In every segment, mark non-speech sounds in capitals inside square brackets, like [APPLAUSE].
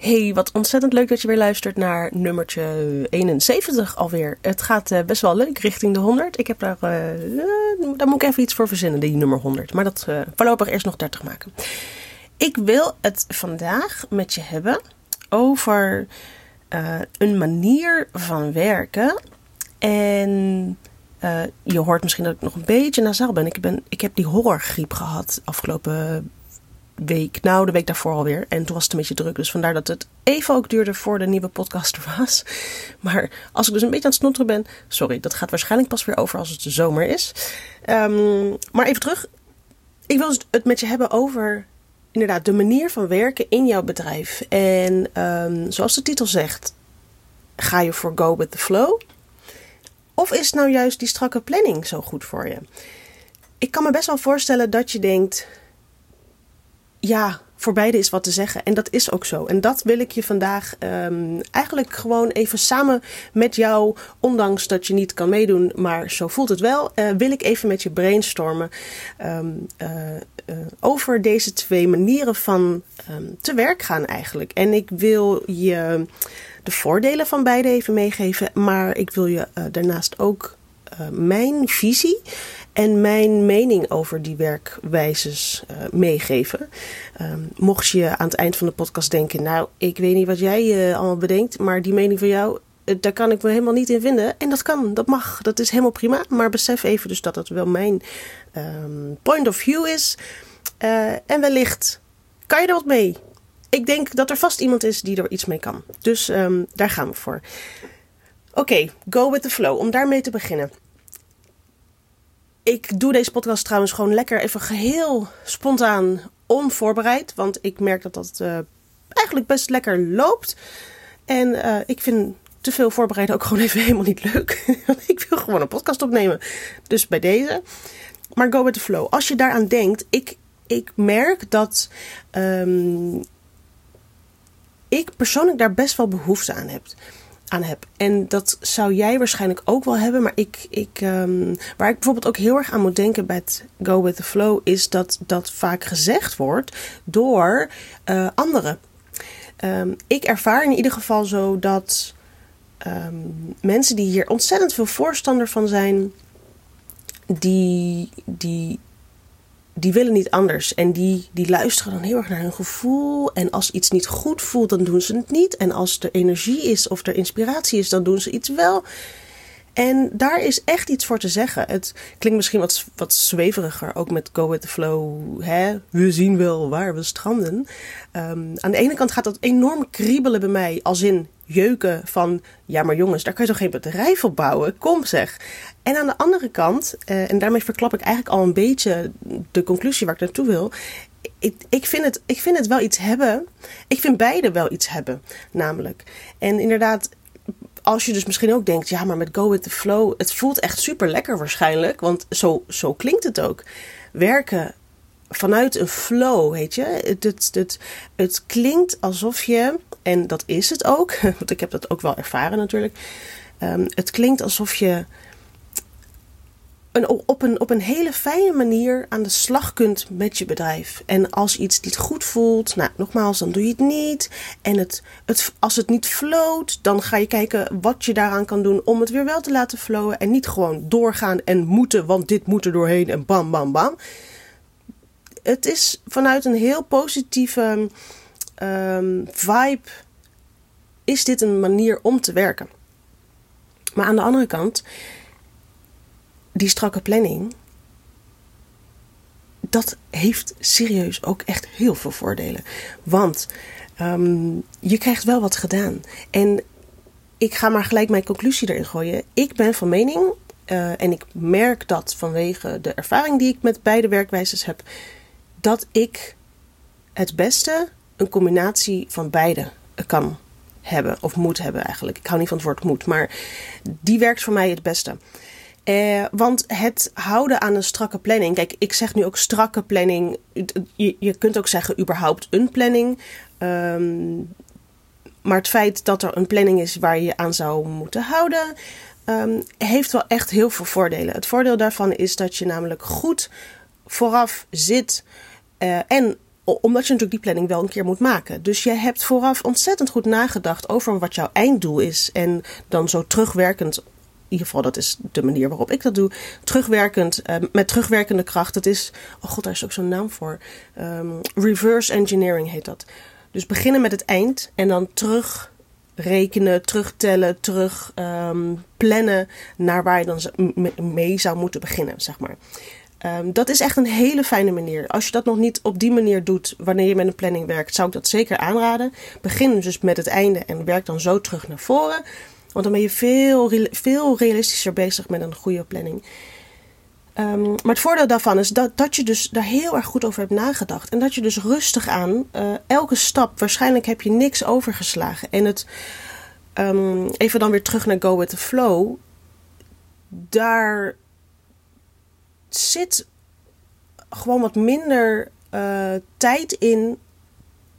Hey, wat ontzettend leuk dat je weer luistert naar nummertje 71 alweer. Het gaat uh, best wel leuk richting de 100. Ik heb daar, uh, daar moet ik even iets voor verzinnen, die nummer 100. Maar dat voorlopig eerst nog 30 maken. Ik wil het vandaag met je hebben over een manier van werken. En je hoort misschien dat ik nog een beetje nasaal ben. Ik, ben, ik heb die horrorgriep gehad afgelopen week, nou de week daarvoor alweer. En toen was het een beetje druk, dus vandaar dat het even ook duurde voor de nieuwe podcast er was. [LAUGHS] Maar als ik dus een beetje aan het snotteren ben, sorry, dat gaat waarschijnlijk pas weer over als het de zomer is. Um, maar even terug. Ik wil het met je hebben over inderdaad de manier van werken in jouw bedrijf. En um, zoals de titel zegt, ga je voor go with the flow? Of is nou juist die strakke planning zo goed voor je? Ik kan me best wel voorstellen dat je denkt: ja, voor beide is wat te zeggen. En dat is ook zo. En dat wil ik je vandaag um, eigenlijk gewoon even samen met jou, ondanks dat je niet kan meedoen, maar zo voelt het wel, uh, wil ik even met je brainstormen um, uh, uh, over deze twee manieren van um, te werk gaan eigenlijk. En ik wil je de voordelen van beide even meegeven, maar ik wil je daarnaast ook mijn visie en mijn mening over die werkwijzes uh, meegeven. Um, mocht je aan het eind van de podcast denken, nou, ik weet niet wat jij uh, allemaal bedenkt, maar die mening van jou, uh, daar kan ik me helemaal niet in vinden. En dat kan, dat mag, dat is helemaal prima. Maar besef even dus dat het wel mijn um, point of view is. en wellicht kan je er wat mee. Ik denk dat er vast iemand is die er iets mee kan. Dus um, daar gaan we voor. Oké, go with the flow. Om daarmee te beginnen ik doe deze podcast trouwens gewoon lekker even geheel spontaan onvoorbereid. Want ik merk dat dat uh, eigenlijk best lekker loopt. En uh, ik vind te veel voorbereiden ook gewoon [LAUGHS] even helemaal niet leuk. [LAUGHS] ik wil gewoon een podcast opnemen. Dus bij deze. Maar go with the flow. Als je daaraan denkt, ik, ik merk dat um, ik persoonlijk daar best wel behoefte aan heb heb. En dat zou jij waarschijnlijk ook wel hebben. Maar ik, ik, um, waar ik bijvoorbeeld ook heel erg aan moet denken bij het Go with the Flow, is dat dat vaak gezegd wordt door uh, anderen. Um, ik ervaar in ieder geval zo dat um, mensen die hier ontzettend veel voorstander van zijn, die, die die willen niet anders. En die, die luisteren dan heel erg naar hun gevoel. En als iets niet goed voelt, dan doen ze het niet. En als er energie is of er inspiratie is, dan doen ze iets wel. En daar is echt iets voor te zeggen. Het klinkt misschien wat, wat zweveriger, ook met Go With The Flow. Hè? We zien wel waar we stranden. Um, aan de ene kant gaat dat enorm kriebelen bij mij, als in jeuken van... ja, maar jongens, daar kan je toch geen bedrijf op bouwen? Kom zeg. En aan de andere kant, uh, en daarmee verklap ik eigenlijk al een beetje de conclusie waar ik naartoe wil... Ik, ik, vind het, ik vind het wel iets hebben. Ik vind beide wel iets hebben, namelijk. En inderdaad, als je dus misschien ook denkt, ja, maar met Go With The Flow, het voelt echt super lekker waarschijnlijk, want zo, zo klinkt het ook. Werken vanuit een flow, weet je. Het, het, het, het klinkt alsof je, en dat is het ook, [LAUGHS] want ik heb dat ook wel ervaren natuurlijk. Um, het klinkt alsof je op, een, op een hele fijne manier aan de slag kunt met je bedrijf. En als iets niet goed voelt, nou nogmaals, dan doe je het niet. En het, het, als het niet floot, dan ga je kijken wat je daaraan kan doen om het weer wel te laten flowen. En niet gewoon doorgaan en moeten, want dit moet er doorheen en bam, bam, bam. Het is vanuit een heel positieve um, vibe, is dit een manier om te werken. Maar aan de andere kant die strakke planning, dat heeft serieus ook echt heel veel voordelen. Want um, je krijgt wel wat gedaan. En ik ga maar gelijk mijn conclusie erin gooien. Ik ben van mening, uh, en ik merk dat vanwege de ervaring die ik met beide werkwijzes heb, dat ik het beste een combinatie van beide kan hebben. Of moet hebben eigenlijk. Ik hou niet van het woord moet, maar die werkt voor mij het beste. Eh, want het houden aan een strakke planning. Kijk, ik zeg nu ook strakke planning. Je, je kunt ook zeggen überhaupt een planning. Um, maar het feit dat er een planning is waar je aan zou moeten houden, um, heeft wel echt heel veel voordelen. Het voordeel daarvan is dat je namelijk goed vooraf zit uh, en omdat je natuurlijk die planning wel een keer moet maken. Dus je hebt vooraf ontzettend goed nagedacht over wat jouw einddoel is. En dan zo terugwerkend ieder geval, dat is de manier waarop ik dat doe. Terugwerkend, uh, met terugwerkende kracht. Het is, oh god, daar is ook zo'n naam voor. Um, reverse engineering heet dat. Dus beginnen met het eind en dan terug rekenen, terugtellen, terug um, plannen naar waar je dan mee zou moeten beginnen, zeg maar. Dat is echt een hele fijne manier. Als je dat nog niet op die manier doet wanneer je met een planning werkt, zou ik dat zeker aanraden. Begin dus met het einde en werk dan zo terug naar voren. Want dan ben je veel, veel realistischer bezig met een goede planning. Um, maar het voordeel daarvan is dat, dat je dus daar heel erg goed over hebt nagedacht. En dat je dus rustig aan uh, elke stap, waarschijnlijk heb je niks overgeslagen. En het, um, even dan weer terug naar Go with the Flow. Daar zit gewoon wat minder uh, tijd in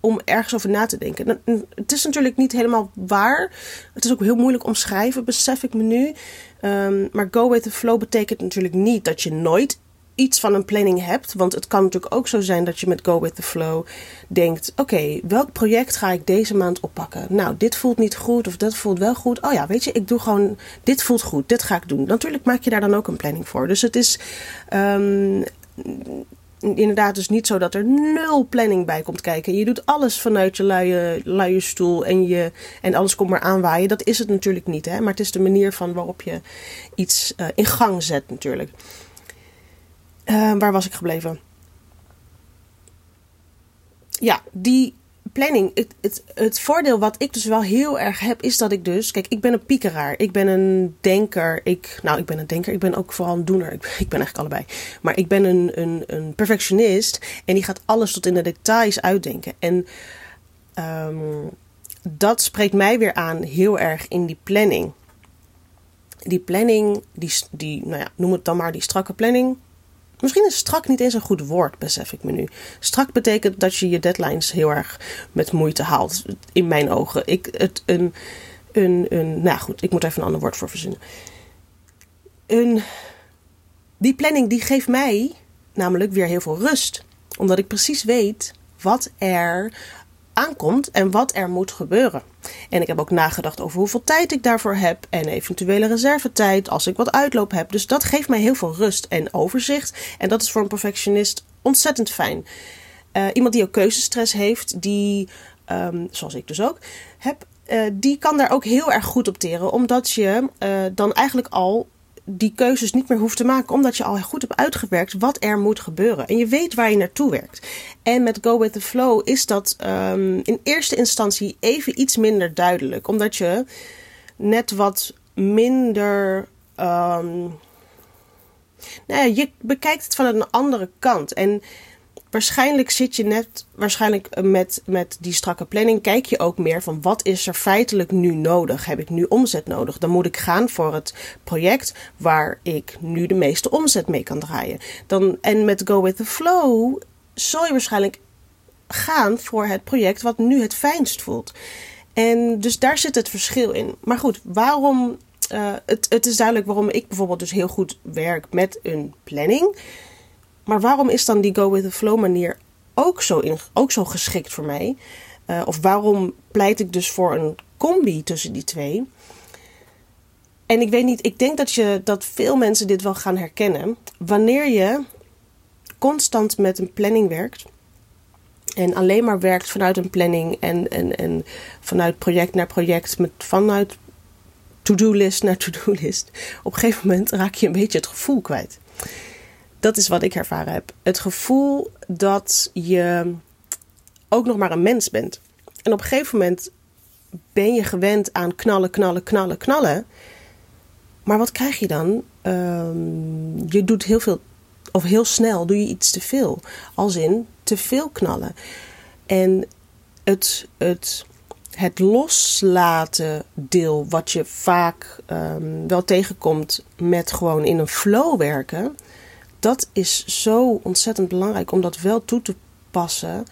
om ergens over na te denken. Het is natuurlijk niet helemaal waar. Het is ook heel moeilijk omschrijven, besef ik me nu. Um, maar go with the flow betekent natuurlijk niet dat je nooit iets van een planning hebt. Want het kan natuurlijk ook zo zijn dat je met Go with the Flow denkt: oké, welk project ga ik deze maand oppakken? Nou, dit voelt niet goed of dat voelt wel goed. Oh ja, weet je, ik doe gewoon: dit voelt goed, dit ga ik doen. Natuurlijk maak je daar dan ook een planning voor. Dus het is. Um, inderdaad dus niet zo dat er nul planning bij komt kijken. Je doet alles vanuit je luie, luie stoel en, je, en alles komt maar aanwaaien. Dat is het natuurlijk niet. Hè? Maar het is de manier van waarop je iets uh, in gang zet natuurlijk. Uh, waar was ik gebleven? Ja, die planning. Het, het, voordeel wat ik dus wel heel erg heb, is dat ik dus. Kijk, ik ben een piekeraar. Ik ben een denker. Ik, nou, ik ben een denker. Ik ben ook vooral een doener. Ik, ben eigenlijk allebei. Maar ik ben een, een, een perfectionist. En die gaat alles tot in de details uitdenken. En um, dat spreekt mij weer aan heel erg in die planning. Die planning, die, die nou ja, noem het dan maar die strakke planning Misschien is strak niet eens een goed woord, besef ik me nu. Strak betekent dat je je deadlines heel erg met moeite haalt. In mijn ogen. Ik, het, een, een, een, nou goed, ik moet even een ander woord voor verzinnen. Een, die planning die geeft mij namelijk weer heel veel rust. Omdat ik precies weet wat er aankomt en wat er moet gebeuren. En ik heb ook nagedacht over hoeveel tijd ik daarvoor heb en eventuele reservetijd als ik wat uitloop heb. Dus dat geeft mij heel veel rust en overzicht. En dat is voor een perfectionist ontzettend fijn. Uh, iemand die ook keuzestress heeft, die, um, zoals ik dus ook heb, uh, die kan daar ook heel erg goed op teren, omdat je uh, dan eigenlijk al die keuzes niet meer hoeft te maken, omdat je al goed hebt uitgewerkt wat er moet gebeuren. En je weet waar je naartoe werkt. En met Go with the Flow is dat um, in eerste instantie even iets minder duidelijk, omdat je net wat minder. Um, nou ja, je bekijkt het van een andere kant. En waarschijnlijk zit je net, waarschijnlijk met, met die strakke planning, kijk je ook meer van wat is er feitelijk nu nodig? Heb ik nu omzet nodig? Dan moet ik gaan voor het project waar ik nu de meeste omzet mee kan draaien. Dan, en met Go with the Flow zal je waarschijnlijk gaan voor het project wat nu het fijnst voelt. En dus daar zit het verschil in. Maar goed, waarom? Uh, het, het is duidelijk waarom ik bijvoorbeeld dus heel goed werk met een planning. Maar waarom is dan die go with the flow manier ook zo, in, ook zo geschikt voor mij? Uh, of waarom pleit ik dus voor een combi tussen die twee? En ik weet niet, ik denk dat, je, dat veel mensen dit wel gaan herkennen. Wanneer je constant met een planning werkt. En alleen maar werkt vanuit een planning en, en, en vanuit project naar project, met, vanuit to-do-list naar to-do-list. Op een gegeven moment raak je een beetje het gevoel kwijt dat is wat ik ervaren heb. Het gevoel dat je ook nog maar een mens bent. En op een gegeven moment ben je gewend aan knallen, knallen, knallen, knallen. Maar wat krijg je dan? Um, je doet heel veel, of heel snel doe je iets te veel. Als in te veel knallen. En het, het, het loslaten deel, wat je vaak um, wel tegenkomt met gewoon in een flow werken dat is zo ontzettend belangrijk om dat wel toe te passen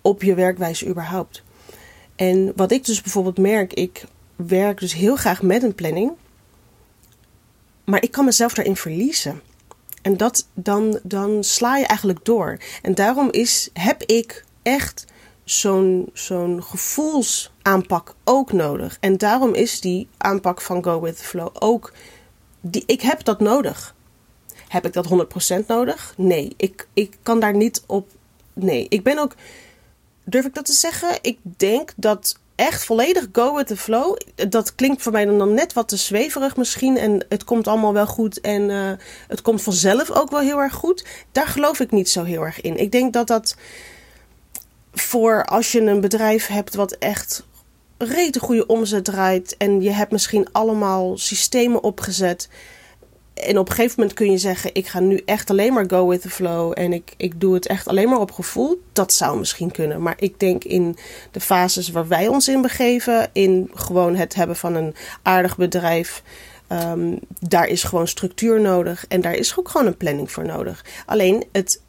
op je werkwijze überhaupt. En wat ik dus bijvoorbeeld merk, ik werk dus heel graag met een planning, maar ik kan mezelf daarin verliezen. En dat, dan, dan sla je eigenlijk door. En daarom is, heb ik echt zo'n zo'n gevoelsaanpak ook nodig. En daarom is die aanpak van Go With The Flow ook... Die, ik heb dat nodig. Heb ik dat 100% nodig? Nee, ik, ik kan daar niet op... Nee, ik ben ook... Durf ik dat te zeggen? Ik denk dat echt volledig go with the flow. Dat klinkt voor mij dan net wat te zweverig misschien. En het komt allemaal wel goed. En uh, het komt vanzelf ook wel heel erg goed. Daar geloof ik niet zo heel erg in. Ik denk dat dat voor als je een bedrijf hebt wat echt rete goede omzet draait. En je hebt misschien allemaal systemen opgezet. En op een gegeven moment kun je zeggen: Ik ga nu echt alleen maar go with the flow. En ik, ik doe het echt alleen maar op gevoel. Dat zou misschien kunnen. Maar ik denk in de fases waar wij ons in begeven. In gewoon het hebben van een aardig bedrijf. Um, daar is gewoon structuur nodig. En daar is ook gewoon een planning voor nodig. Alleen het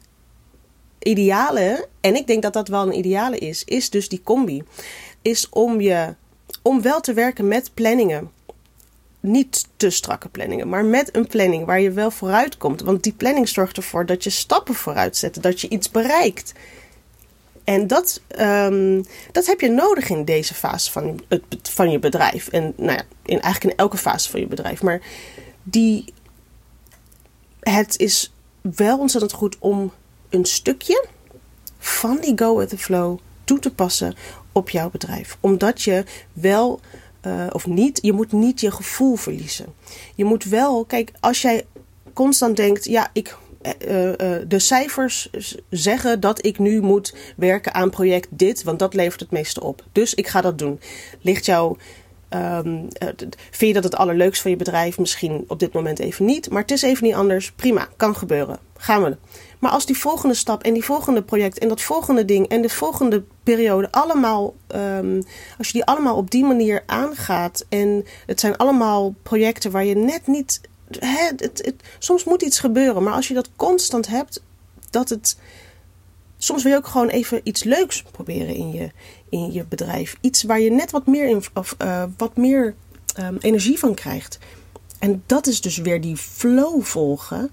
ideale, en ik denk dat dat wel een ideale is, is dus die combi. Is om je om wel te werken met planningen niet te strakke planningen, maar met een planning waar je wel vooruit komt. Want die planning zorgt ervoor dat je stappen vooruit zet, dat je iets bereikt. En dat, um, dat heb je nodig in deze fase van, het, van je bedrijf. En nou ja, in, eigenlijk in elke fase van je bedrijf. Maar die, het is wel ontzettend goed om een stukje van die go with the flow toe te passen op jouw bedrijf. Omdat je wel uh, of niet, je moet niet je gevoel verliezen. Je moet wel, kijk, als jij constant denkt, ja, ik, uh, uh, de cijfers zeggen dat ik nu moet werken aan project dit, want dat levert het meeste op. Dus ik ga dat doen. Ligt jouw Um, vind je dat het allerleukst van je bedrijf? Misschien op dit moment even niet, maar het is even niet anders. Prima, kan gebeuren. Gaan we. Maar als die volgende stap en die volgende project en dat volgende ding en de volgende periode allemaal, um, als je die allemaal op die manier aangaat en het zijn allemaal projecten waar je net niet, het, het, soms moet iets gebeuren, maar als je dat constant hebt, dat het, soms wil je ook gewoon even iets leuks proberen in je, in je bedrijf. Iets waar je net wat meer, in, of, uh, wat meer um, energie van krijgt. En dat is dus weer die flow volgen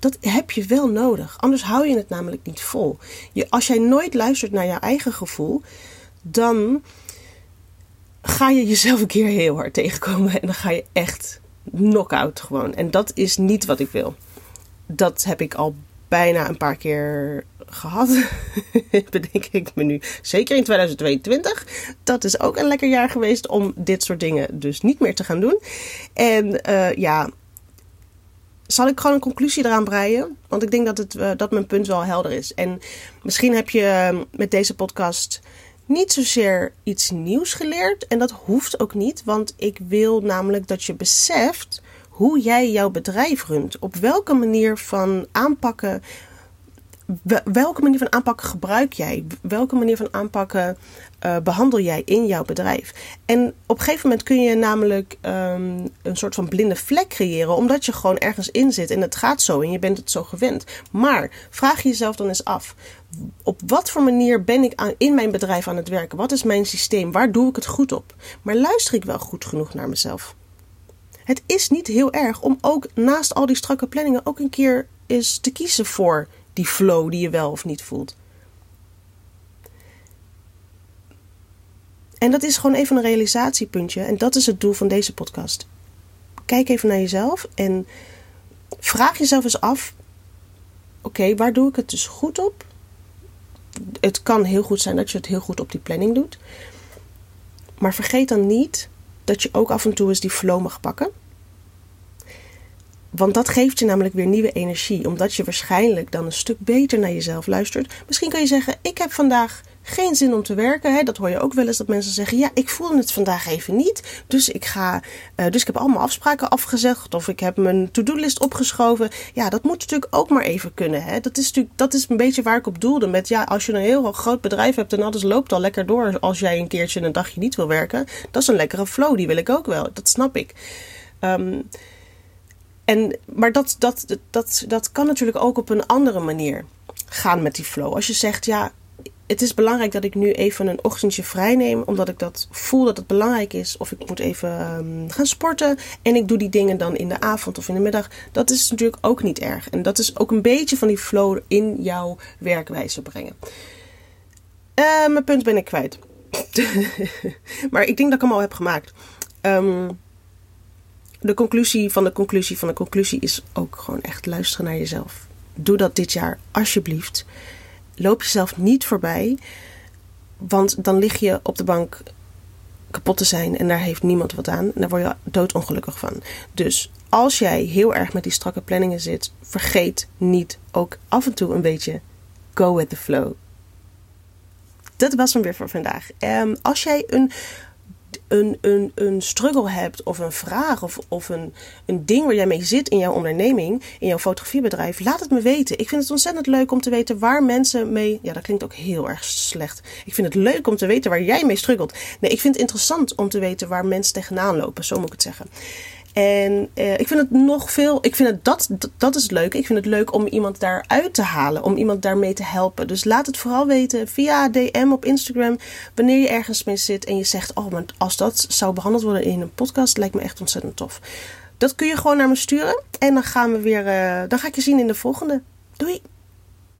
dat heb je wel nodig. Anders hou je het namelijk niet vol. Je, als jij nooit luistert naar jouw eigen gevoel, dan ga je jezelf een keer heel hard tegenkomen. En dan ga je echt knock-out gewoon. En dat is niet wat ik wil. Dat heb ik al bijna een paar keer gehad. [LAUGHS] Bedenk ik me nu. Zeker in 2022. Dat is ook een lekker jaar geweest om dit soort dingen dus niet meer te gaan doen. En uh, ja, zal ik gewoon een conclusie eraan breien? Want ik denk dat, het, uh, dat mijn punt wel helder is. En misschien heb je uh, met deze podcast niet zozeer iets nieuws geleerd. En dat hoeft ook niet, want ik wil namelijk dat je beseft hoe jij jouw bedrijf runt. Op welke manier van aanpakken welke manier van aanpakken gebruik jij? Welke manier van aanpakken uh, behandel jij in jouw bedrijf? En op een gegeven moment kun je namelijk um, een soort van blinde vlek creëren, omdat je gewoon ergens in zit en het gaat zo en je bent het zo gewend. Maar vraag jezelf dan eens af: op wat voor manier ben ik in mijn bedrijf aan het werken? Wat is mijn systeem? Waar doe ik het goed op? Maar luister ik wel goed genoeg naar mezelf? Het is niet heel erg om ook naast al die strakke planningen ook een keer eens te kiezen voor die flow die je wel of niet voelt. En dat is gewoon even een realisatiepuntje. En dat is het doel van deze podcast. Kijk even naar jezelf en vraag jezelf eens af: oké, waar doe ik het dus goed op? Het kan heel goed zijn dat je het heel goed op die planning doet. Maar vergeet dan niet dat je ook af en toe eens die flow mag pakken. Want dat geeft je namelijk weer nieuwe energie, omdat je waarschijnlijk dan een stuk beter naar jezelf luistert. Misschien kan je zeggen: Ik heb vandaag geen zin om te werken. Dat hoor je ook wel eens dat mensen zeggen: Ja, ik voel het vandaag even niet. Dus ik ga. Uh, dus ik heb allemaal afspraken afgezegd. Of ik heb mijn to-do-list opgeschoven. Ja, dat moet natuurlijk ook maar even kunnen. Dat is natuurlijk dat is een beetje waar ik op doelde. Met ja, als je een heel groot bedrijf hebt en alles loopt al lekker door. Als jij een keertje een dagje niet wil werken. Dat is een lekkere flow. Die wil ik ook wel. Dat snap ik. Um, en, maar dat, dat, dat, dat kan natuurlijk ook op een andere manier gaan met die flow. Als je zegt, ja, het is belangrijk dat ik nu even een ochtendje vrij neem. Omdat ik dat voel dat het belangrijk is. Of ik moet even ehm, gaan sporten. En ik doe die dingen dan in de avond of in de middag. Dat is natuurlijk ook niet erg. En dat is ook een beetje van die flow in jouw werkwijze brengen. Uh, mijn punt ben ik kwijt. [LAUGHS] maar ik denk dat ik hem al heb gemaakt. Um, de conclusie van de conclusie van de conclusie is ook gewoon echt luisteren naar jezelf. Doe dat dit jaar alsjeblieft. Loop jezelf niet voorbij, want dan lig je op de bank kapot te zijn en daar heeft niemand wat aan. En daar word je doodongelukkig van. Dus als jij heel erg met die strakke planningen zit, vergeet niet ook af en toe een beetje go with the flow. Dat was hem weer voor vandaag. Um, als jij een een, een, een struggle hebt of een vraag of, of een, een ding waar jij mee zit in jouw onderneming, in jouw fotografiebedrijf, laat het me weten. Ik vind het ontzettend leuk om te weten waar mensen mee. Ja, dat klinkt ook heel erg slecht. Ik vind het leuk om te weten waar jij mee struggelt. Nee, ik vind het interessant om te weten waar mensen tegenaan lopen, zo moet ik het zeggen. En uh, ik vind het nog veel. Ik vind het dat, dat is leuk. Ik vind het leuk om iemand daaruit te halen. Om iemand daarmee te helpen. Dus laat het vooral weten via DM op Instagram. Wanneer je ergens mee zit en je zegt: Oh, maar als dat zou behandeld worden in een podcast, lijkt me echt ontzettend tof. Dat kun je gewoon naar me sturen. En dan gaan we weer. Uh, dan ga ik je zien in de volgende. Doei!